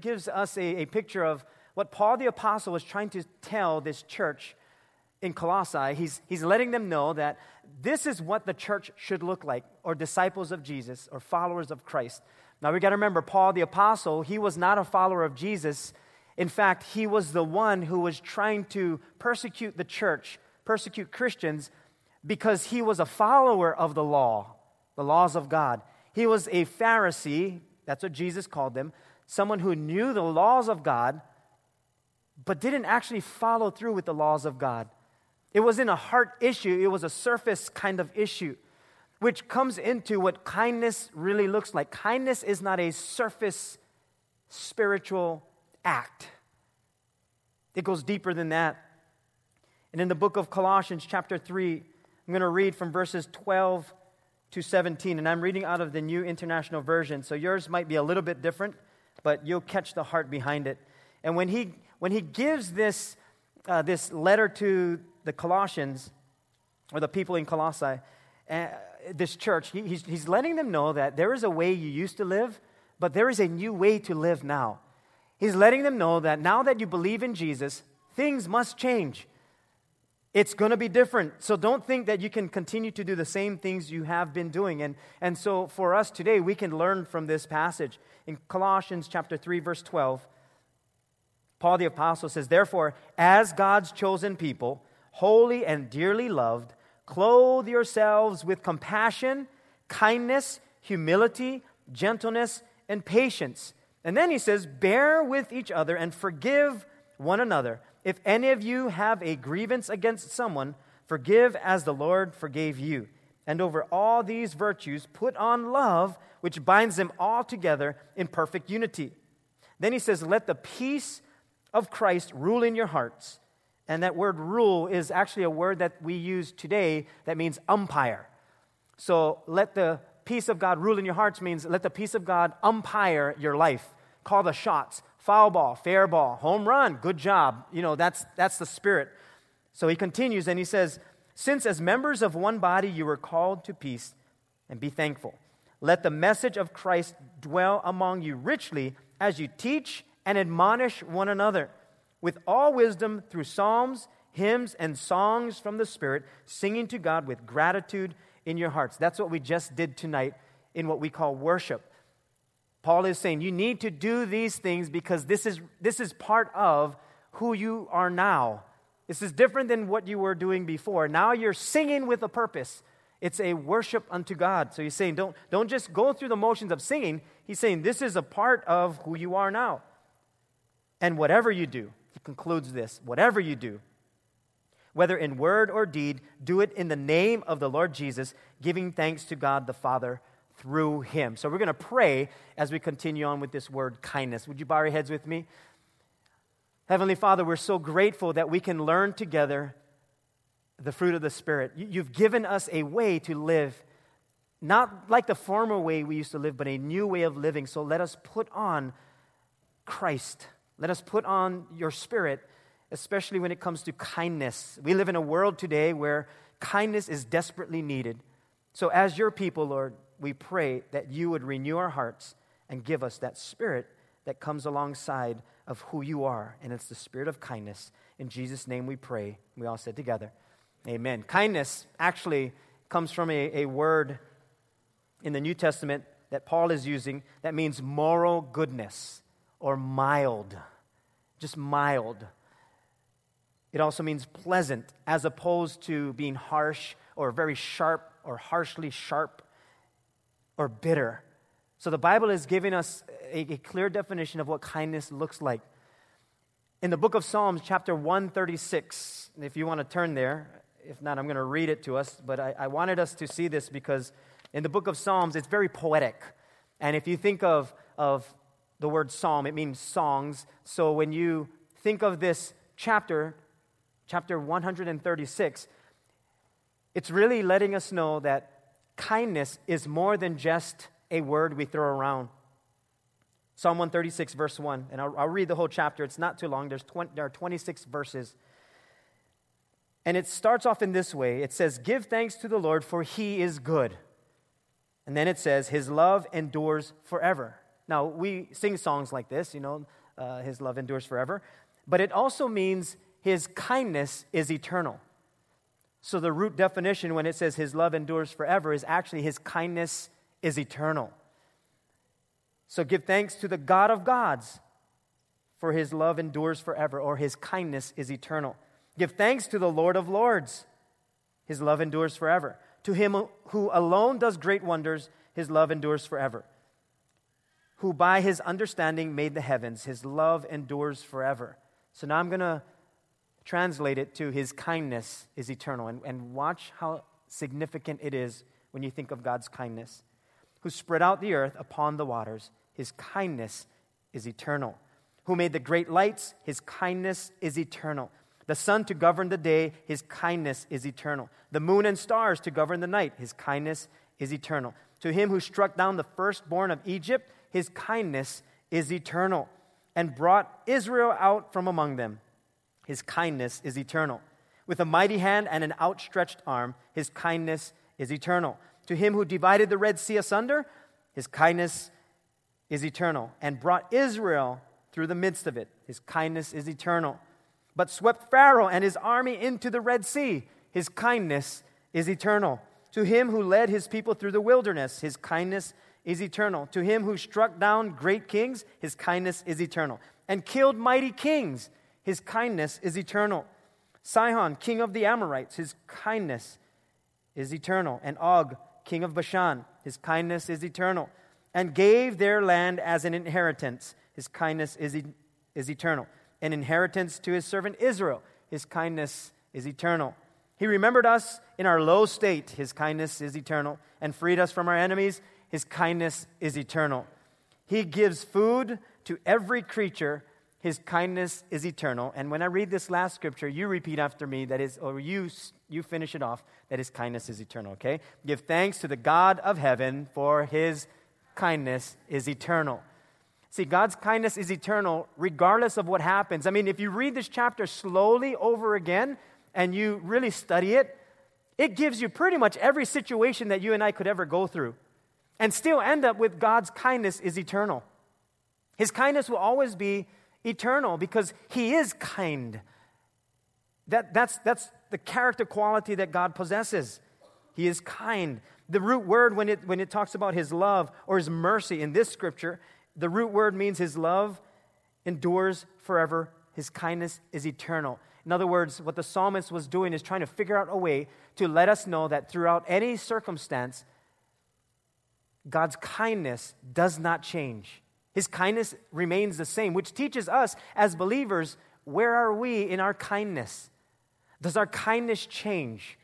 gives us a, a picture of what Paul the Apostle was trying to tell this church in Colossae. He's, he's letting them know that this is what the church should look like, or disciples of Jesus, or followers of Christ. Now we got to remember, Paul the Apostle, he was not a follower of Jesus. In fact, he was the one who was trying to persecute the church, persecute Christians, because he was a follower of the law, the laws of God. He was a Pharisee, that's what Jesus called them, someone who knew the laws of God, but didn't actually follow through with the laws of God. It wasn't a heart issue, it was a surface kind of issue, which comes into what kindness really looks like. Kindness is not a surface spiritual act, it goes deeper than that. And in the book of Colossians, chapter 3, I'm going to read from verses 12 to 17, and I'm reading out of the New International Version, so yours might be a little bit different, but you'll catch the heart behind it. And when he, when he gives this, uh, this letter to the Colossians, or the people in Colossae, uh, this church, he, he's, he's letting them know that there is a way you used to live, but there is a new way to live now. He's letting them know that now that you believe in Jesus, things must change. It's going to be different. So don't think that you can continue to do the same things you have been doing. And, and so for us today, we can learn from this passage. In Colossians chapter 3, verse 12, Paul the Apostle says, Therefore, as God's chosen people, holy and dearly loved, clothe yourselves with compassion, kindness, humility, gentleness, and patience. And then he says, Bear with each other and forgive one another. If any of you have a grievance against someone, forgive as the Lord forgave you. And over all these virtues, put on love, which binds them all together in perfect unity. Then he says, Let the peace of Christ rule in your hearts and that word rule is actually a word that we use today that means umpire. So let the peace of God rule in your hearts means let the peace of God umpire your life. Call the shots. Foul ball, fair ball, home run, good job. You know, that's, that's the spirit. So he continues and he says, Since as members of one body you were called to peace, and be thankful. Let the message of Christ dwell among you richly as you teach and admonish one another with all wisdom through psalms, hymns, and songs from the Spirit, singing to God with gratitude in your hearts. That's what we just did tonight in what we call worship. Paul is saying you need to do these things because this is, this is part of who you are now. This is different than what you were doing before. Now you're singing with a purpose. It's a worship unto God. So he's saying, don't, don't just go through the motions of singing. He's saying, this is a part of who you are now. And whatever you do, he concludes this whatever you do, whether in word or deed, do it in the name of the Lord Jesus, giving thanks to God the Father through him. So we're going to pray as we continue on with this word kindness. Would you bow your heads with me? Heavenly Father, we're so grateful that we can learn together the fruit of the Spirit. You've given us a way to live, not like the former way we used to live, but a new way of living. So let us put on Christ let us put on your spirit, especially when it comes to kindness. We live in a world today where kindness is desperately needed. So, as your people, Lord, we pray that you would renew our hearts and give us that spirit that comes alongside of who you are, and it's the spirit of kindness. In Jesus' name we pray. We all said together, Amen. Kindness actually comes from a, a word in the New Testament that Paul is using that means moral goodness or mild, just mild. It also means pleasant, as opposed to being harsh or very sharp or harshly sharp or bitter. So the Bible is giving us a, a, clear definition of what kindness looks like. In the book of Psalms, chapter 136, if you want to turn there, if not, I'm going to read it to us, but I, I wanted us to see this because in the book of Psalms, it's very poetic. And if you think of, of the word psalm, it means songs. So when you think of this chapter, chapter 136, it's really letting us know that kindness is more than just a word we throw around. Psalm 136, verse 1, and I'll, I'll read the whole chapter. It's not too long, There's 20, there are 26 verses. And it starts off in this way it says, Give thanks to the Lord, for he is good. And then it says, His love endures forever. Now, we sing songs like this, you know, uh, His love endures forever, but it also means His kindness is eternal. So, the root definition when it says His love endures forever is actually His kindness is eternal. So, give thanks to the God of gods, for His love endures forever, or His kindness is eternal. Give thanks to the Lord of lords, His love endures forever. To Him who alone does great wonders, His love endures forever who by his understanding made the heavens. His love endures forever. So now I'm going to translate it to his kindness is eternal. And, and watch how significant it is when you think of God's kindness. Who spread out the earth upon the waters. His kindness is eternal. Who made the great lights. His kindness is eternal. The sun to govern the day. His kindness is eternal. The moon and stars to govern the night. His kindness is eternal. To him who struck down the firstborn of Egypt his kindness is eternal, and brought Israel out from among them. His kindness is eternal. With a mighty hand and an outstretched arm, his kindness is eternal. To him who divided the Red Sea asunder, his kindness is eternal, and brought Israel through the midst of it. His kindness is eternal. But swept Pharaoh and his army into the Red Sea. His kindness is eternal. To him who led his people through the wilderness, his kindness is eternal. To him who struck down great kings, his kindness is eternal. And killed mighty kings, his kindness is eternal. Sihon, king of the Amorites, his kindness is eternal. And Og, king of Bashan, his kindness is eternal. And gave their land as an inheritance, his kindness is, e- is eternal. An inheritance to his servant Israel, his kindness is eternal. He remembered us in our low state, his kindness is eternal, and freed us from our enemies his kindness is eternal. He gives food to every creature. His kindness is eternal. And when I read this last scripture, you repeat after me that is, or you, you finish it off, that his kindness is eternal, okay? Give thanks to the God of heaven, for his kindness is eternal. See, God's kindness is eternal regardless of what happens. I mean, if you read this chapter slowly over again and you really study it, it gives you pretty much every situation that you and I could ever go through and still end up with God's kindness is eternal. His kindness will always be eternal because He is kind. That, that's, that's the character quality that God possesses. He is kind. The root word, when it, when it talks about His love or His mercy in this scripture, the root word means His love endures forever, His kindness is eternal. In other words, what the psalmist was doing is trying to figure out a way to let us know that throughout any circumstance, God's kindness does not change. His kindness remains the same, which teaches us as believers where are we in our kindness? Does our kindness change?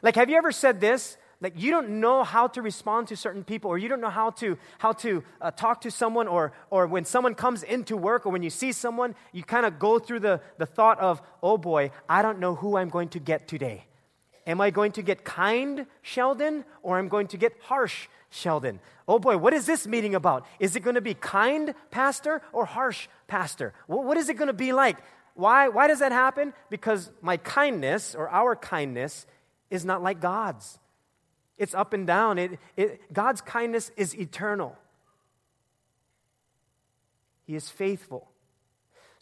Like, have you ever said this? Like, you don't know how to respond to certain people, or you don't know how to, how to uh, talk to someone, or, or when someone comes into work, or when you see someone, you kind of go through the, the thought of, oh boy, I don't know who I'm going to get today. Am I going to get kind, Sheldon, or am I'm going to get harsh, Sheldon. Oh boy, what is this meeting about? Is it going to be kind pastor or harsh pastor? What is it going to be like? Why, why does that happen? Because my kindness or our kindness is not like God's. It's up and down. It, it, God's kindness is eternal, He is faithful.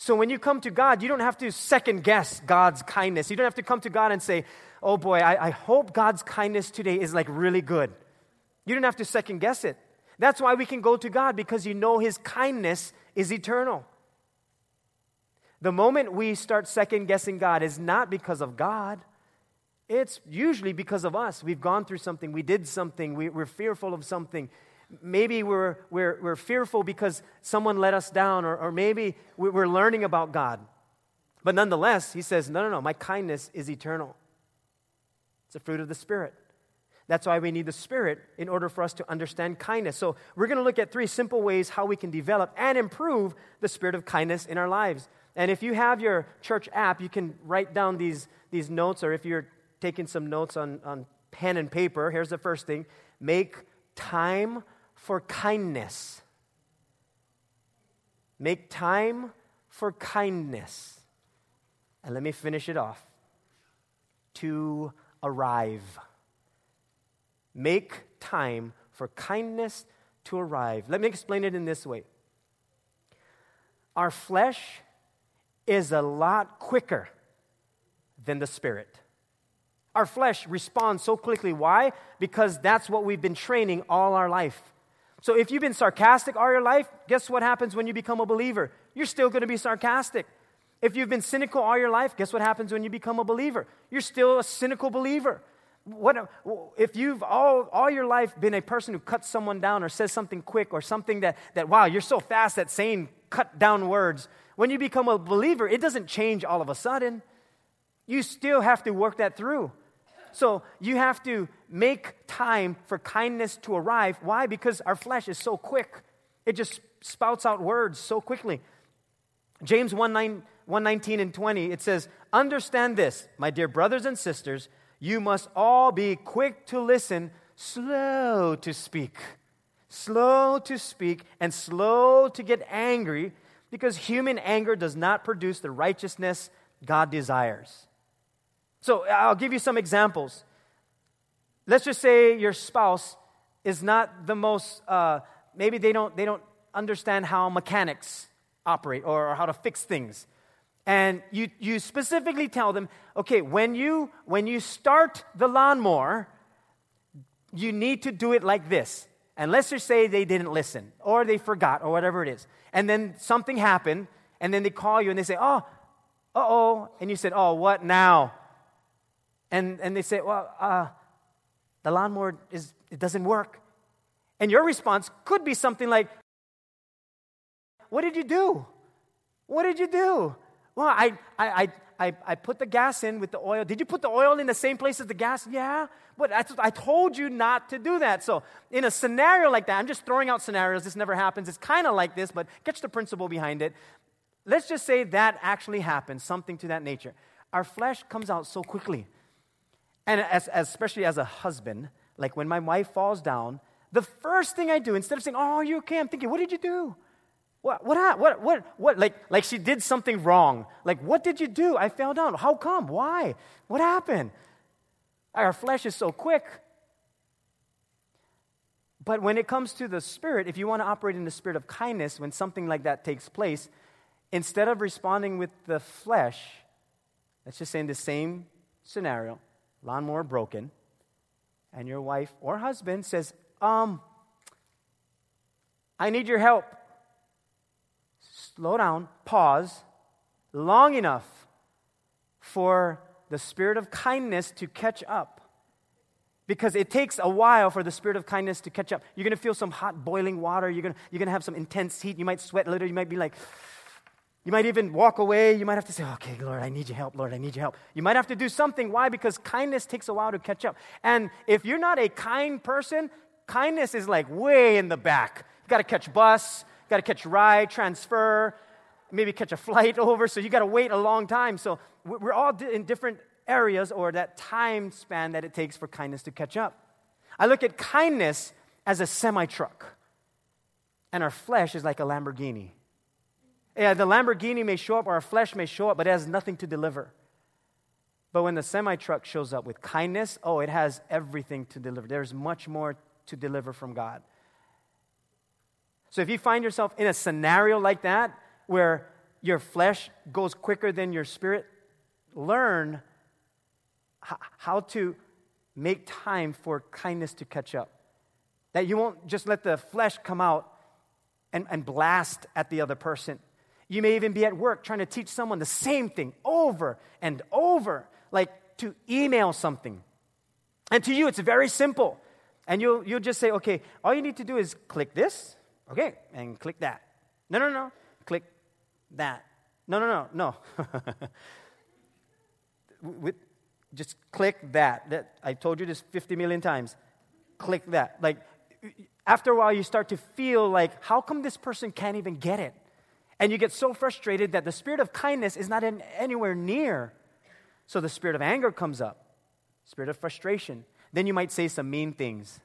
So when you come to God, you don't have to second guess God's kindness. You don't have to come to God and say, oh boy, I, I hope God's kindness today is like really good. You don't have to second guess it. That's why we can go to God because you know His kindness is eternal. The moment we start second guessing God is not because of God, it's usually because of us. We've gone through something, we did something, we, are fearful of something. Maybe we're, we're, we're fearful because someone let us down, or, or maybe we're learning about God. But nonetheless, he says, No, no, no, my kindness is eternal. It's a fruit of the Spirit. That's why we need the Spirit in order for us to understand kindness. So, we're going to look at three simple ways how we can develop and improve the spirit of kindness in our lives. And if you have your church app, you can write down these, these notes, or if you're taking some notes on, on pen and paper, here's the first thing make time for kindness. Make time for kindness. And let me finish it off. To arrive. Make time for kindness to arrive. Let me explain it in this way our flesh is a lot quicker than the spirit. Our flesh responds so quickly. Why? Because that's what we've been training all our life. So if you've been sarcastic all your life, guess what happens when you become a believer? You're still going to be sarcastic. If you've been cynical all your life, guess what happens when you become a believer? You're still a cynical believer. What, if you've all, all your life been a person who cuts someone down or says something quick or something that, that, wow, you're so fast at saying cut down words, when you become a believer, it doesn't change all of a sudden. You still have to work that through. So you have to make time for kindness to arrive. Why? Because our flesh is so quick, it just spouts out words so quickly. James 1, 9, 119 and 20, it says, Understand this, my dear brothers and sisters, you must all be quick to listen, slow to speak. Slow to speak and slow to get angry because human anger does not produce the righteousness God desires. So I'll give you some examples. Let's just say your spouse is not the most, uh, maybe they don't, they don't understand how mechanics operate or, or how to fix things. And you, you specifically tell them, okay, when you, when you start the lawnmower, you need to do it like this. And let's just say they didn't listen or they forgot or whatever it is. And then something happened, and then they call you and they say, oh, uh oh. And you said, oh, what now? And, and they say, well, uh, the lawnmower is, it doesn't work. And your response could be something like, what did you do? What did you do? Well, I, I, I, I, put the gas in with the oil. Did you put the oil in the same place as the gas? Yeah. But I, I told you not to do that. So, in a scenario like that, I'm just throwing out scenarios. This never happens. It's kind of like this, but catch the principle behind it. Let's just say that actually happens, something to that nature. Our flesh comes out so quickly. And as, as, especially as a husband, like when my wife falls down, the first thing I do, instead of saying, Oh, are you okay? I'm thinking, What did you do? What, what, what, what, what, like, like she did something wrong. Like, what did you do? I fell down. How come? Why? What happened? Our flesh is so quick. But when it comes to the spirit, if you want to operate in the spirit of kindness, when something like that takes place, instead of responding with the flesh, let's just say in the same scenario, lawnmower broken, and your wife or husband says, Um, I need your help. Slow down, pause long enough for the spirit of kindness to catch up. Because it takes a while for the spirit of kindness to catch up. You're to feel some hot boiling water. You're going you're to have some intense heat. You might sweat a little. You might be like, you might even walk away. You might have to say, okay, Lord, I need your help. Lord, I need your help. You might have to do something. Why? Because kindness takes a while to catch up. And if you're not a kind person, kindness is like way in the back. You got to catch bus, got to catch ride, transfer, maybe catch a flight over. So you got to wait a long time. So we're all in different areas or that time span that it takes for kindness to catch up. I look at kindness as a semi truck, and our flesh is like a Lamborghini. Yeah, the Lamborghini may show up or our flesh may show up, but it has nothing to deliver. But when the semi truck shows up with kindness, oh, it has everything to deliver. There's much more to deliver from God. So if you find yourself in a scenario like that, where your flesh goes quicker than your spirit, learn h- how to make time for kindness to catch up. That you won't just let the flesh come out and, and blast at the other person. You may even be at work trying to teach someone the same thing over and over, like to email something. And to you, it's very simple. And you'll, you'll just say, okay, all you need to do is click this, okay, and click that. No, no, no, click that. No, no, no, no. With, just click that. that. I told you this 50 million times. Click that. Like, after a while, you start to feel like, how come this person can't even get it? And you get so frustrated that the spirit of kindness is not in, anywhere near. So the spirit of anger comes up, spirit of frustration. Then you might say some mean things,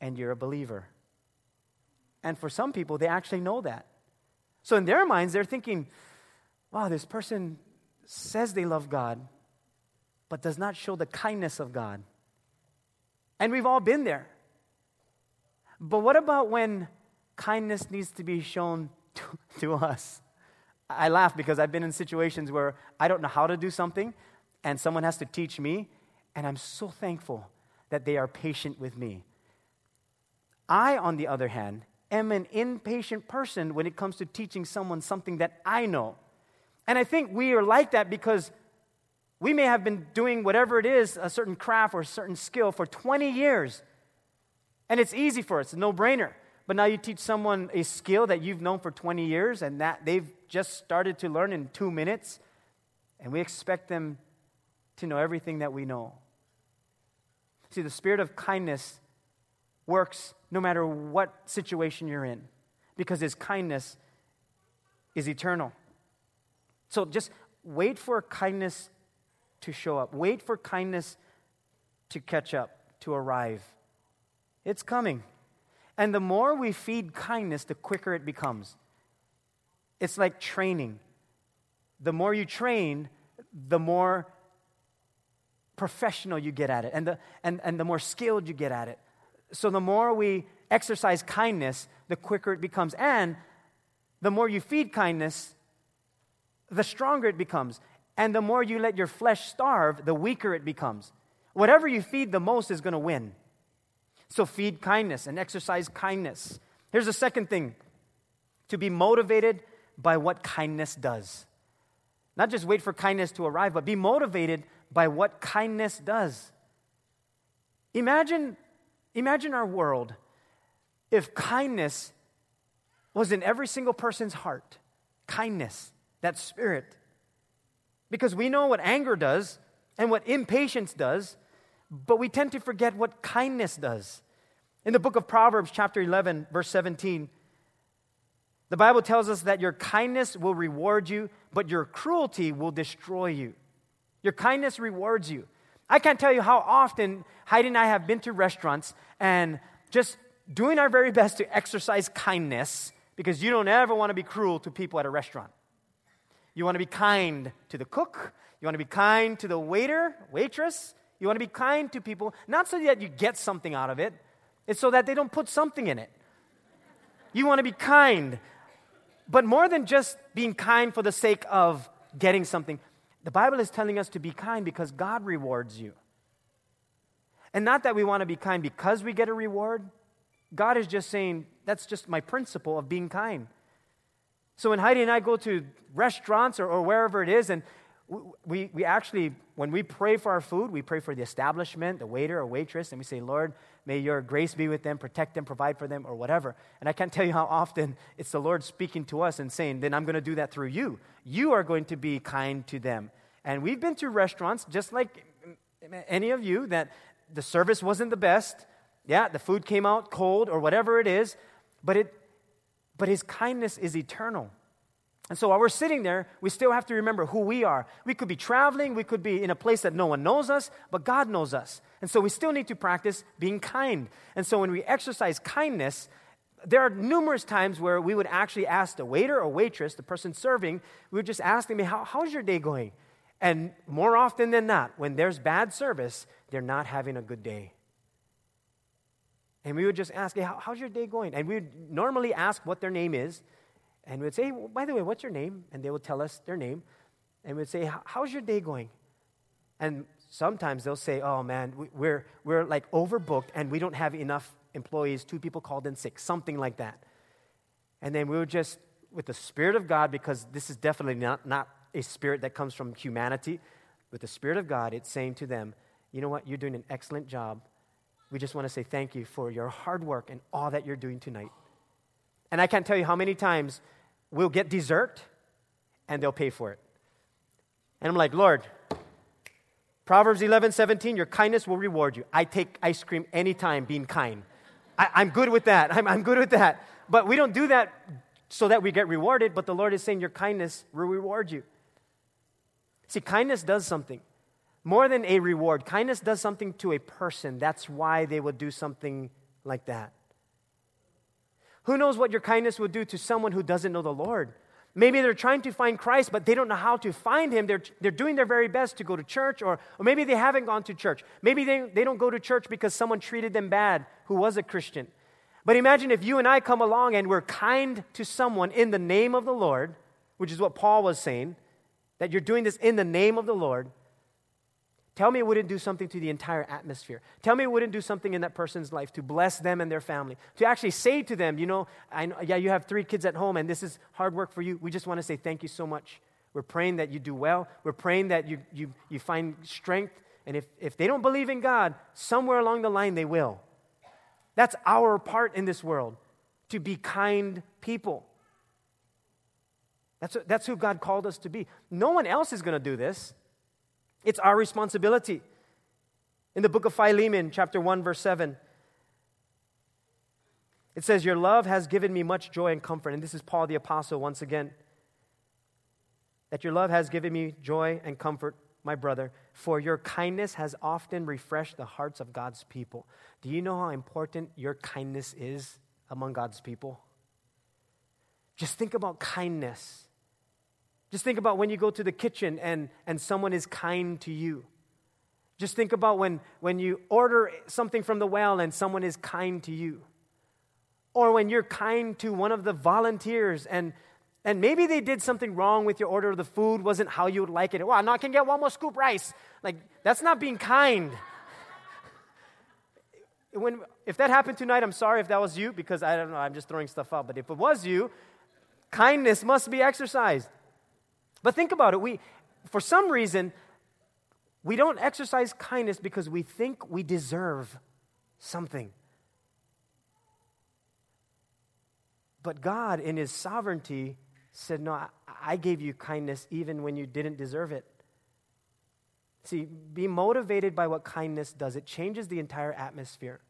and you're a believer. And for some people, they actually know that. So in their minds, they're thinking, wow, this person says they love God, but does not show the kindness of God. And we've all been there. But what about when kindness needs to be shown to, to us? I laugh because I've been in situations where I don't know how to do something and someone has to teach me, and I'm so thankful that they are patient with me. I, on the other hand, am an impatient person when it comes to teaching someone something that I know. And I think we are like that because we may have been doing whatever it is, a certain craft or a certain skill for 20 years. And it's easy for us, no brainer. But now you teach someone a skill that you've known for 20 years and that they've just started to learn in two minutes, and we expect them to know everything that we know. See, the spirit of kindness works no matter what situation you're in because his kindness is eternal. So just wait for kindness to show up, wait for kindness to catch up, to arrive. It's coming. And the more we feed kindness, the quicker it becomes. It's like training. The more you train, the more professional you get at it and the, and, and the more skilled you get at it. So the more we exercise kindness, the quicker it becomes. And the more you feed kindness, the stronger it becomes. And the more you let your flesh starve, the weaker it becomes. Whatever you feed the most is going to win. So feed kindness and exercise kindness. Here's the second thing to be motivated by what kindness does. Not just wait for kindness to arrive, but be motivated by what kindness does. Imagine, imagine our world if kindness was in every single person's heart. Kindness, that spirit. Because we know what anger does and what impatience does, but we tend to forget what kindness does. In the book of Proverbs, chapter 11, verse 17, the Bible tells us that your kindness will reward you, but your cruelty will destroy you. Your kindness rewards you. I can't tell you how often Heidi and I have been to restaurants and just doing our very best to exercise kindness because you don't ever want to be cruel to people at a restaurant. You want to be kind to the cook, you want to be kind to the waiter, waitress, you want to be kind to people, not so that you get something out of it, it's so that they don't put something in it. You want to be kind, but more than just being kind for the sake of getting something, the Bible is telling us to be kind because God rewards you. And not that we want to be kind because we get a reward. God is just saying, that's just my principle of being kind. So when Heidi and I go to restaurants or, or wherever it is, and we, we actually, when we pray for our food, we pray for the establishment, the waiter or waitress, and we say, Lord, may your grace be with them, protect them, provide for them, or whatever. And I can't tell you how often it's the Lord speaking to us and saying, then I'm going to do that through you. You are going to be kind to them. And we've been to restaurants, just like any of you, that the service wasn't the best. Yeah, the food came out cold or whatever it is, but, it, but his kindness is eternal. And so while we're sitting there, we still have to remember who we are. We could be traveling, we could be in a place that no one knows us, but God knows us. And so we still need to practice being kind. And so when we exercise kindness, there are numerous times where we would actually ask the waiter or waitress, the person serving, we would just ask them, How, How's your day going? And more often than not, when there's bad service, they're not having a good day. And we would just ask, hey, how's your day going? And we would normally ask what their name is. And we'd say, well, by the way, what's your name? And they would tell us their name. And we'd say, how's your day going? And sometimes they'll say, oh man, we're, we're like overbooked and we don't have enough employees. Two people called in sick, something like that. And then we would just, with the Spirit of God, because this is definitely not, not a spirit that comes from humanity, with the Spirit of God, it's saying to them, you know what, you're doing an excellent job. We just want to say thank you for your hard work and all that you're doing tonight. And I can't tell you how many times we'll get dessert and they'll pay for it. And I'm like, Lord, Proverbs 11, 17, your kindness will reward you. I take ice cream anytime being kind. I, am good with that. I'm, I'm good with that. But we don't do that so that we get rewarded, but the Lord is saying your kindness will reward you. See, kindness does something. More than a reward, kindness does something to a person. That's why they would do something like that. Who knows what your kindness would do to someone who doesn't know the Lord? Maybe they're trying to find Christ, but they don't know how to find him. They're, they're doing their very best to go to church, or, or maybe they haven't gone to church. Maybe they, they don't go to church because someone treated them bad who was a Christian. But imagine if you and I come along and we're kind to someone in the name of the Lord, which is what Paul was saying, that you're doing this in the name of the Lord. Tell me it wouldn't do something to the entire atmosphere. Tell me it wouldn't do something in that person's life to bless them and their family. To actually say to them, you know, I know, yeah, you have three kids at home and this is hard work for you. We just want to say thank you so much. We're praying that you do well. We're praying that you, you, you find strength. And if, if they don't believe in God, somewhere along the line they will. That's our part in this world, to be kind people. That's, that's who God called us to be. No one else is going to do this. It's our responsibility. In the book of Philemon, chapter 1, verse 7, it says, Your love has given me much joy and comfort. And this is Paul the Apostle once again. That your love has given me joy and comfort, my brother, for your kindness has often refreshed the hearts of God's people. Do you know how important your kindness is among God's people? Just think about kindness. Just think about when you go to the kitchen and, and someone is kind to you. Just think about when, when you order something from the well and someone is kind to you. Or when you're kind to one of the volunteers and, and maybe they did something wrong with your order, of the food wasn't how you would like it. Well, now I can get one more scoop rice. Like, that's not being kind. when, if that happened tonight, I'm sorry if that was you because I don't know, I'm just throwing stuff out. But if it was you, kindness must be exercised. But think about it. We, for some reason, we don't exercise kindness because we think we deserve something. But God, in His sovereignty, said, No, I gave you kindness even when you didn't deserve it. See, be motivated by what kindness does, it changes the entire atmosphere.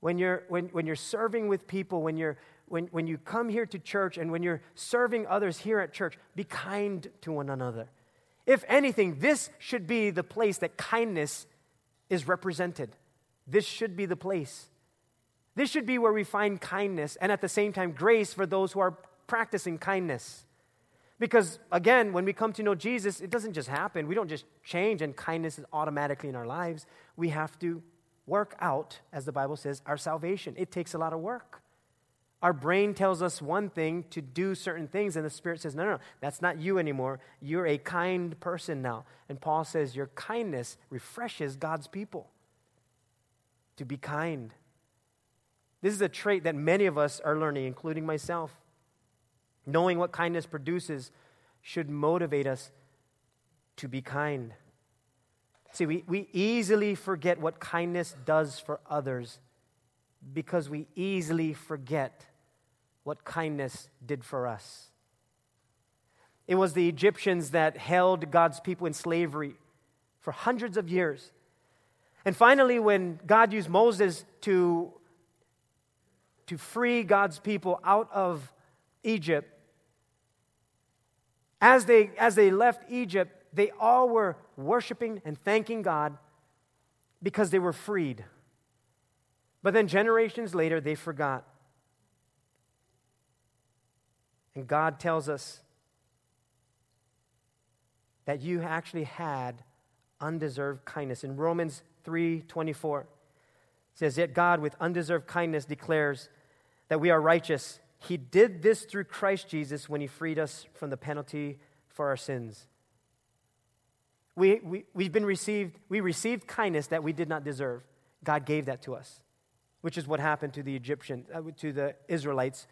When you're, when, when you're serving with people, when you're, when, when you come here to church and when you're serving others here at church, be kind to one another. If anything, this should be the place that kindness is represented. This should be the place. This should be where we find kindness and at the same time grace for those who are practicing kindness. Because again, when we come to know Jesus, it doesn't just happen. We don't just change and kindness is automatically in our lives. We have to work out, as the Bible says, our salvation. It takes a lot of work. Our brain tells us one thing to do certain things, and the Spirit says, no, no, no, that's not you anymore. You're a kind person now. And Paul says, your kindness refreshes God's people. To be kind. This is a trait that many of us are learning, including myself. Knowing what kindness produces should motivate us to be kind. See, we, we easily forget what kindness does for others because we easily forget what kindness did for us. It was the Egyptians that held God's people in slavery for hundreds of years. And finally, when God used Moses to, to free God's people out of Egypt, as they, as they left Egypt, they all were worshiping and thanking God because they were freed. But then generations later, they forgot. And God tells us that you actually had undeserved kindness. In Romans 3:24 says yet God with undeserved kindness declares that we are righteous. He did this through Christ Jesus when he freed us from the penalty for our sins. We, we, we've been received, we received kindness that we did not deserve. God gave that to us, which is what happened to the Egyptians, uh, to the Israelites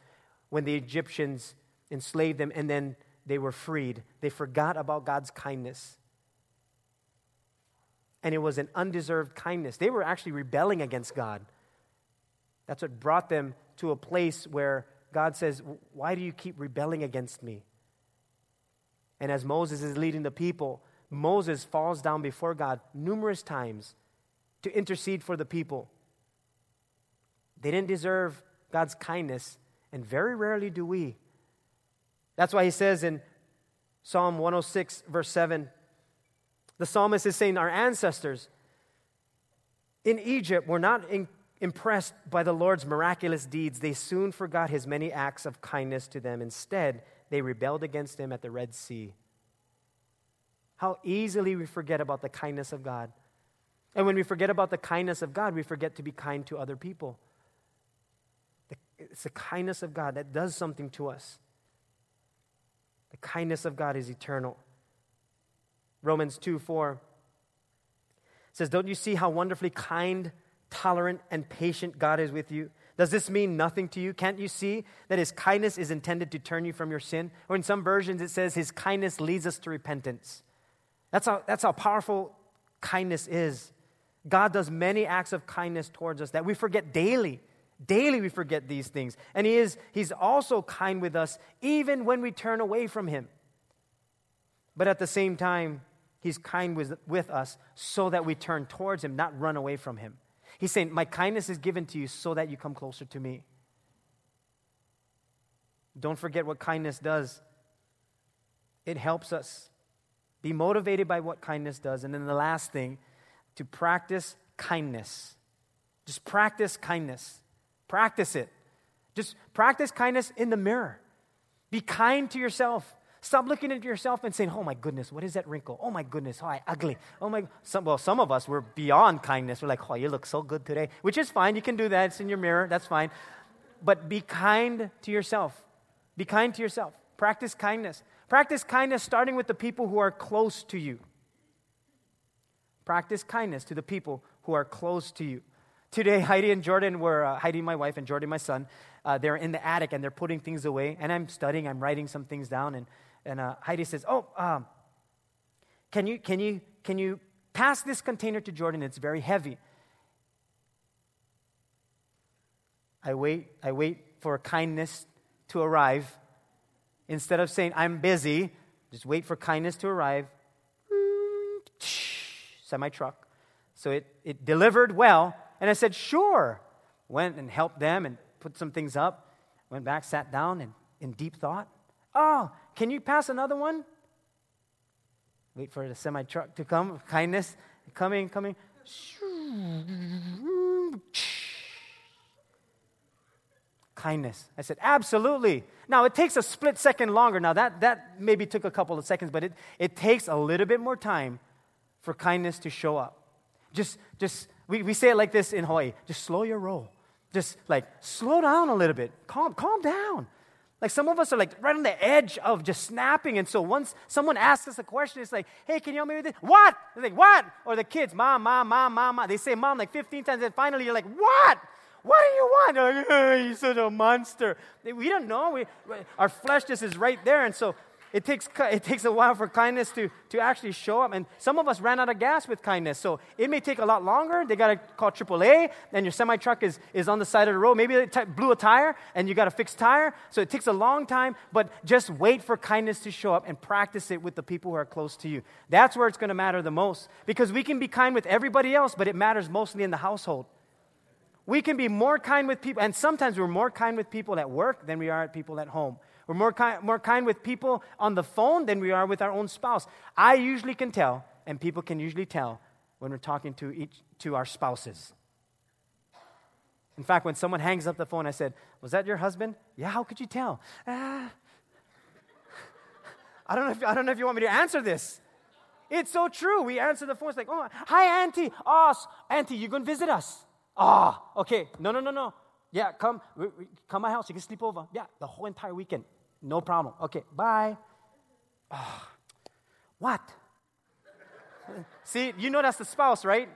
when the Egyptians enslaved them, and then they were freed. They forgot about God's kindness. And it was an undeserved kindness. They were actually rebelling against God. That's what brought them to a place where God says, Why do you keep rebelling against me? And as Moses is leading the people, Moses falls down before God numerous times to intercede for the people. They didn't deserve God's kindness, and very rarely do we. That's why he says in Psalm 106, verse 7, the psalmist is saying, Our ancestors in Egypt were not in, impressed by the Lord's miraculous deeds. They soon forgot his many acts of kindness to them. Instead, they rebelled against him at the Red Sea. How easily we forget about the kindness of God. And when we forget about the kindness of God, we forget to be kind to other people. It's the kindness of God that does something to us. The kindness of God is eternal. Romans 2 4 says, Don't you see how wonderfully kind, tolerant, and patient God is with you? Does this mean nothing to you? Can't you see that His kindness is intended to turn you from your sin? Or in some versions, it says His kindness leads us to repentance. That's how, that's how powerful kindness is. God does many acts of kindness towards us that we forget daily. Daily we forget these things. And he is he's also kind with us even when we turn away from him. But at the same time, he's kind with, with us so that we turn towards him, not run away from him. He's saying, My kindness is given to you so that you come closer to me. Don't forget what kindness does. It helps us be motivated by what kindness does. And then the last thing, to practice kindness. Just practice kindness. Practice it. Just practice kindness in the mirror. Be kind to yourself. Stop looking at yourself and saying, Oh my goodness, what is that wrinkle? Oh my goodness, oh, I ugly. Oh my, some, well, some of us, we're beyond kindness. We're like, Oh, you look so good today, which is fine. You can do that. It's in your mirror. That's fine. But be kind to yourself. Be kind to yourself. Practice kindness. Practice kindness starting with the people who are close to you. Practice kindness to the people who are close to you. Today, Heidi and Jordan were, uh, Heidi, my wife, and Jordan, my son, uh, they're in the attic and they're putting things away. And I'm studying, I'm writing some things down. And, and uh, Heidi says, Oh, um, can, you, can, you, can you pass this container to Jordan? It's very heavy. I wait, I wait for kindness to arrive. Instead of saying, I'm busy, just wait for kindness to arrive. Semi truck. So it, it delivered well. And I said, Sure. Went and helped them and put some things up. Went back, sat down, and in deep thought. Oh, can you pass another one? Wait for the semi truck to come. Kindness. Coming, coming. Kindness. I said, absolutely. Now, it takes a split second longer. Now, that, that maybe took a couple of seconds, but it, it takes a little bit more time for kindness to show up. Just, just we, we say it like this in Hawaii just slow your roll. Just like slow down a little bit. Calm, calm down. Like some of us are like right on the edge of just snapping. And so once someone asks us a question, it's like, hey, can you help me with this? What? They're like, what? Or the kids, mom, mom, mom, mom, mom. They say mom like 15 times, and finally you're like, what? What do you want? They're like, oh, you're such a monster. We don't know. We, our flesh just is right there. And so it takes, it takes a while for kindness to, to actually show up. And some of us ran out of gas with kindness. So it may take a lot longer. They got to call AAA, and your semi truck is, is on the side of the road. Maybe it t- blew a tire, and you got to fix tire. So it takes a long time, but just wait for kindness to show up and practice it with the people who are close to you. That's where it's going to matter the most. Because we can be kind with everybody else, but it matters mostly in the household. We can be more kind with people, and sometimes we're more kind with people at work than we are at people at home. We're more kind, more kind with people on the phone than we are with our own spouse. I usually can tell, and people can usually tell when we're talking to, each, to our spouses. In fact, when someone hangs up the phone, I said, Was that your husband? Yeah, how could you tell? Ah. I, don't know if, I don't know if you want me to answer this. It's so true. We answer the phone. It's like, Oh, hi, Auntie. Oh, Auntie, you going to visit us? Ah, oh, okay. No, no, no, no. Yeah, come, come my house. You can sleep over. Yeah, the whole entire weekend. No problem. Okay, bye. Oh, what? See, you know that's the spouse, right?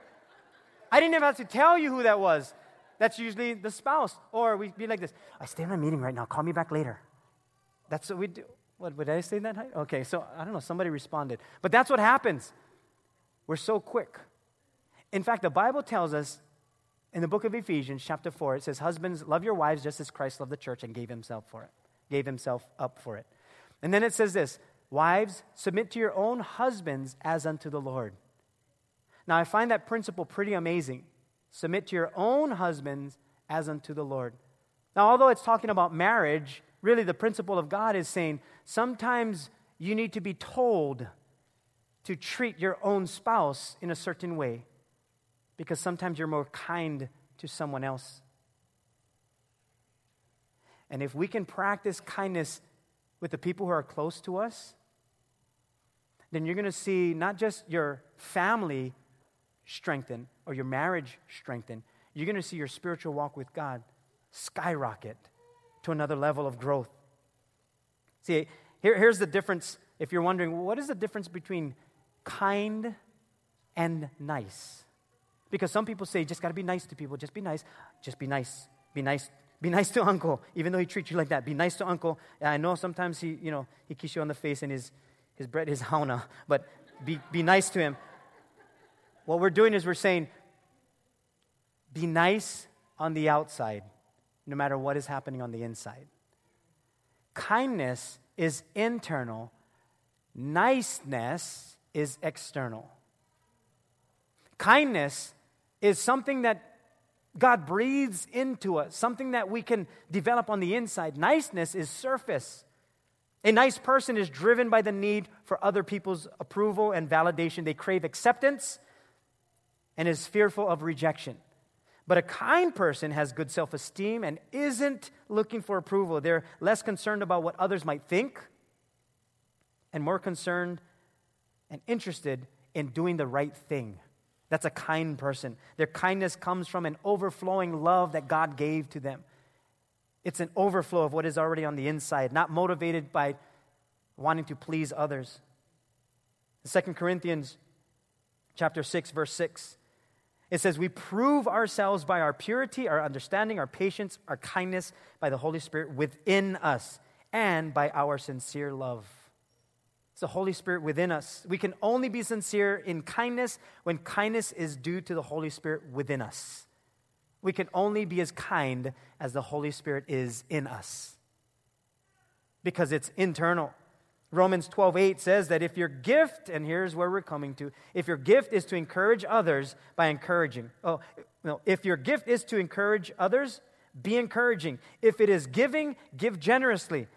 I didn't even have to tell you who that was. That's usually the spouse. Or we'd be like this I stay in a meeting right now. Call me back later. That's what we do. What, would I say that? Okay, so I don't know. Somebody responded. But that's what happens. We're so quick. In fact, the Bible tells us in the book of Ephesians, chapter 4, it says, Husbands, love your wives just as Christ loved the church and gave himself for it gave himself up for it. And then it says this Wives, submit to your own husbands as unto the Lord. Now, I find that principle pretty amazing. Submit to your own husbands as unto the Lord. Now, although it's talking about marriage, really the principle of God is saying sometimes you need to be told to treat your own spouse in a certain way because sometimes you're more kind to someone else. And if we can practice kindness with the people who are close to us, then you're going to see not just your family strengthen or your marriage strengthen, you're going to see your spiritual walk with God skyrocket to another level of growth. See, here, here's the difference. If you're wondering, what is the difference between kind and nice? Because some people say, just got to be nice to people. Just be nice. Just be nice. Be nice. Be nice to uncle, even though he treats you like that. Be nice to uncle. I know sometimes he, you know, he kisses you on the face and his, his bread is hauna, but be, be nice to him. What we're doing is we're saying, be nice on the outside, no matter what is happening on the inside. Kindness is internal, niceness is external. Kindness is something that God breathes into us, something that we can develop on the inside. Niceness is surface. A nice person is driven by the need for other people's approval and validation. They crave acceptance and is fearful of rejection. But a kind person has good self esteem and isn't looking for approval. They're less concerned about what others might think and more concerned and interested in doing the right thing. That's a kind person. Their kindness comes from an overflowing love that God gave to them. It's an overflow of what is already on the inside, not motivated by wanting to please others. In 2 Corinthians chapter 6 verse 6 it says we prove ourselves by our purity, our understanding, our patience, our kindness by the Holy Spirit within us and by our sincere love. It's the Holy Spirit within us. We can only be sincere in kindness when kindness is due to the Holy Spirit within us. We can only be as kind as the Holy Spirit is in us because it's internal. Romans 12, 8 says that if your gift, and here's where we're coming to, if your gift is to encourage others by encouraging, oh, no, if your gift is to encourage others, be encouraging. If it is giving, give generously.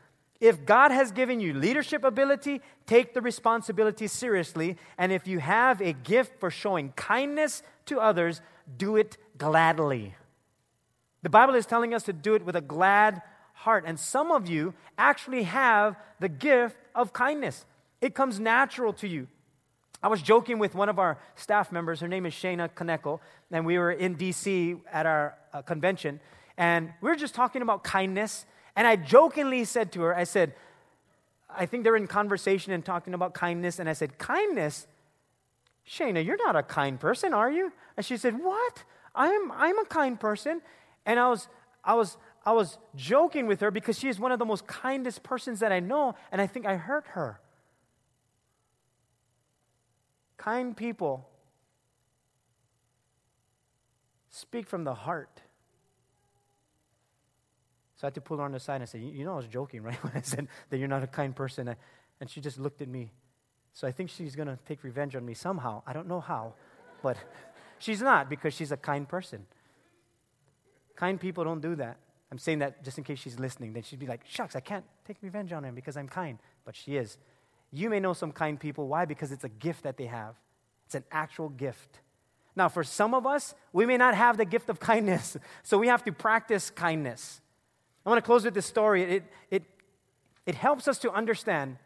If God has given you leadership ability, take the responsibility seriously. And if you have a gift for showing kindness to others, do it gladly. The Bible is telling us to do it with a glad heart. And some of you actually have the gift of kindness, it comes natural to you. I was joking with one of our staff members. Her name is Shayna Kaneko, and we were in DC at our uh, convention, and we were just talking about kindness and I jokingly said to her, I said, I think they're in conversation and talking about kindness. And I said, Kindness? Shayna, you're not a kind person, are you? And she said, What? I'm, I'm a kind person. And I was, I, was, I was joking with her because she is one of the most kindest persons that I know, and I think I hurt her. Kind people speak from the heart. So I had to pull her on the side and say, You know, I was joking, right? When I said that you're not a kind person. And she just looked at me. So I think she's going to take revenge on me somehow. I don't know how, but she's not because she's a kind person. Kind people don't do that. I'm saying that just in case she's listening. Then she'd be like, Shucks, I can't take revenge on him because I'm kind. But she is. You may know some kind people. Why? Because it's a gift that they have, it's an actual gift. Now, for some of us, we may not have the gift of kindness, so we have to practice kindness. I want to close with this story. It, it, it helps us to understand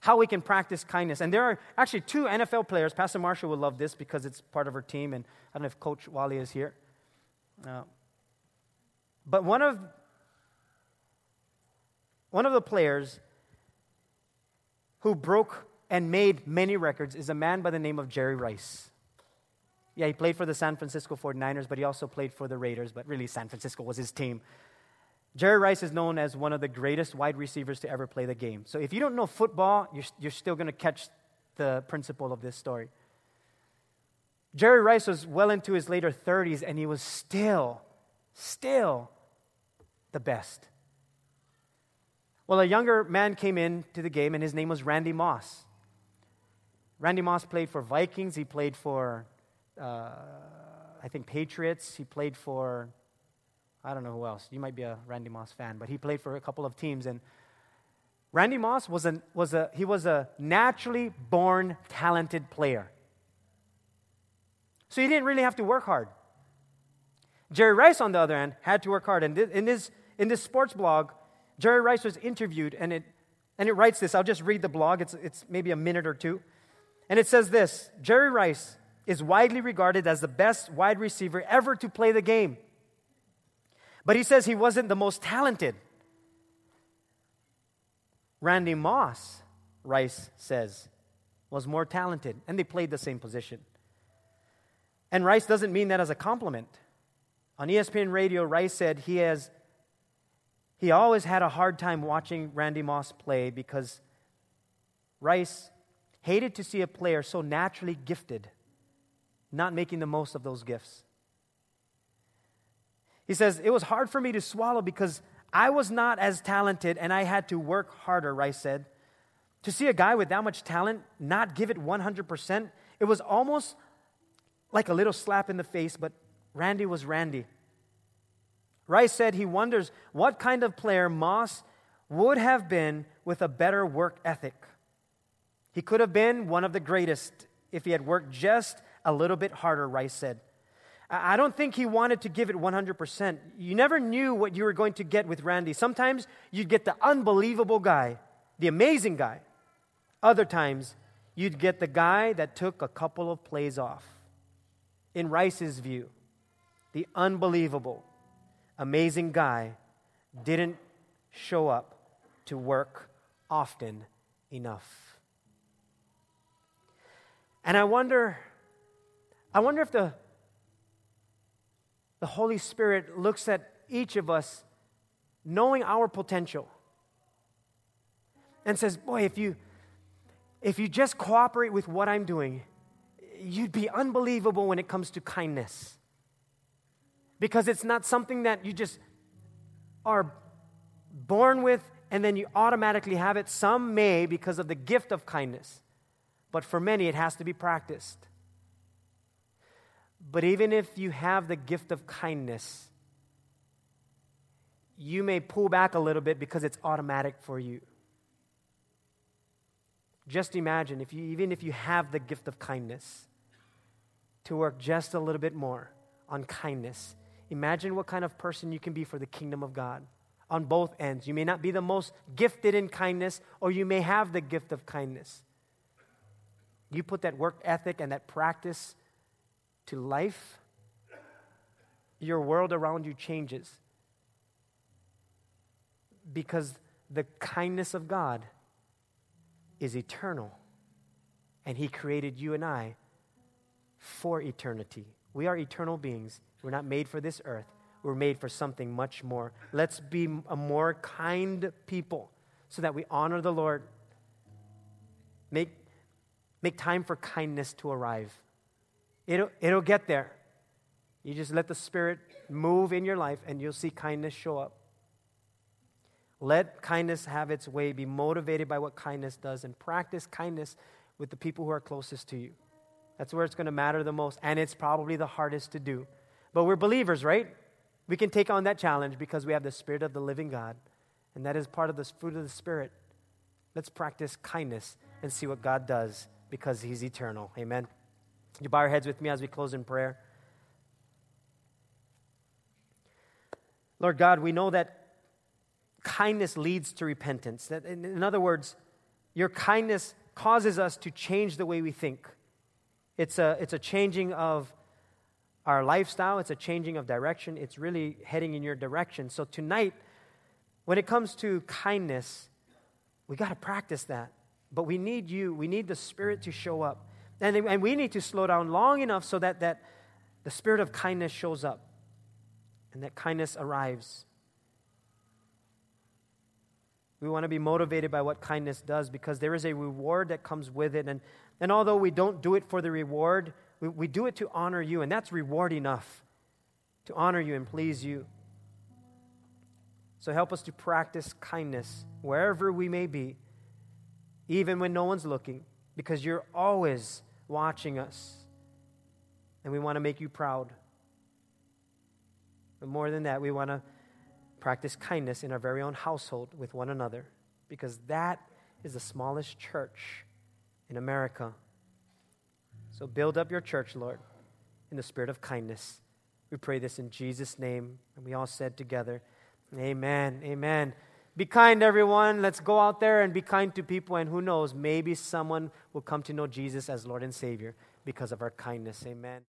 how we can practice kindness. And there are actually two NFL players. Pastor Marshall will love this because it's part of her team, and I don't know if Coach Wally is here. Uh, but one of one of the players who broke and made many records is a man by the name of Jerry Rice. Yeah, he played for the San Francisco 49ers, but he also played for the Raiders, but really San Francisco was his team. Jerry Rice is known as one of the greatest wide receivers to ever play the game. So if you don't know football, you're, you're still going to catch the principle of this story. Jerry Rice was well into his later 30s, and he was still, still the best. Well, a younger man came in to the game, and his name was Randy Moss. Randy Moss played for Vikings. He played for, uh, I think, Patriots. He played for I don't know who else. You might be a Randy Moss fan, but he played for a couple of teams. And Randy Moss was, a was a, he was a naturally born talented player. So he didn't really have to work hard. Jerry Rice, on the other hand, had to work hard. And in this, in this sports blog, Jerry Rice was interviewed, and it, and it writes this. I'll just read the blog, it's, it's maybe a minute or two. And it says this Jerry Rice is widely regarded as the best wide receiver ever to play the game. But he says he wasn't the most talented. Randy Moss, Rice says, was more talented, and they played the same position. And Rice doesn't mean that as a compliment. On ESPN radio, Rice said he has he always had a hard time watching Randy Moss play because Rice hated to see a player so naturally gifted not making the most of those gifts. He says, It was hard for me to swallow because I was not as talented and I had to work harder, Rice said. To see a guy with that much talent not give it 100%, it was almost like a little slap in the face, but Randy was Randy. Rice said he wonders what kind of player Moss would have been with a better work ethic. He could have been one of the greatest if he had worked just a little bit harder, Rice said. I don't think he wanted to give it 100%. You never knew what you were going to get with Randy. Sometimes you'd get the unbelievable guy, the amazing guy. Other times, you'd get the guy that took a couple of plays off. In Rice's view, the unbelievable, amazing guy didn't show up to work often enough. And I wonder, I wonder if the, the Holy Spirit looks at each of us knowing our potential and says, Boy, if you if you just cooperate with what I'm doing, you'd be unbelievable when it comes to kindness. Because it's not something that you just are born with and then you automatically have it. Some may because of the gift of kindness, but for many it has to be practiced. But even if you have the gift of kindness, you may pull back a little bit because it's automatic for you. Just imagine if you, even if you have the gift of kindness, to work just a little bit more on kindness. Imagine what kind of person you can be for the kingdom of God on both ends. You may not be the most gifted in kindness, or you may have the gift of kindness. You put that work ethic and that practice to life, your world around you changes. Because the kindness of God is eternal. And He created you and I for eternity. We are eternal beings. We're not made for this earth, we're made for something much more. Let's be a more kind people so that we honor the Lord. Make, make time for kindness to arrive. It'll, it'll get there. You just let the Spirit move in your life, and you'll see kindness show up. Let kindness have its way. Be motivated by what kindness does and practice kindness with the people who are closest to you. That's where it's going to matter the most, and it's probably the hardest to do. But we're believers, right? We can take on that challenge because we have the Spirit of the living God, and that is part of the fruit of the Spirit. Let's practice kindness and see what God does because He's eternal. Amen. You bow your heads with me as we close in prayer. Lord God, we know that kindness leads to repentance. That, in, other words, your kindness causes us to change the way we think. It's a, it's a changing of our lifestyle, it's a changing of direction. It's really heading in your direction. So tonight, when it comes to kindness, we got to practice that. But we need you, we need the Spirit to show up. And, and we need to slow down long enough so that, that the Spirit of kindness shows up and that kindness arrives. We want to be motivated by what kindness does because there is a reward that comes with it. And, and although we don't do it for the reward, we, we do it to honor you, and that's reward enough to honor you and please you. So help us to practice kindness wherever we may be, even when no one's looking, because you're always watching us. And we want to make you proud. But more than that, we want to practice kindness in our very own household with one another because that is the smallest church in America. So build up your church, Lord, in the spirit of kindness. We pray this in Jesus' name. And we all said together, Amen. Amen. Be kind, everyone. Let's go out there and be kind to people. And who knows, maybe someone will come to know Jesus as Lord and Savior because of our kindness. Amen.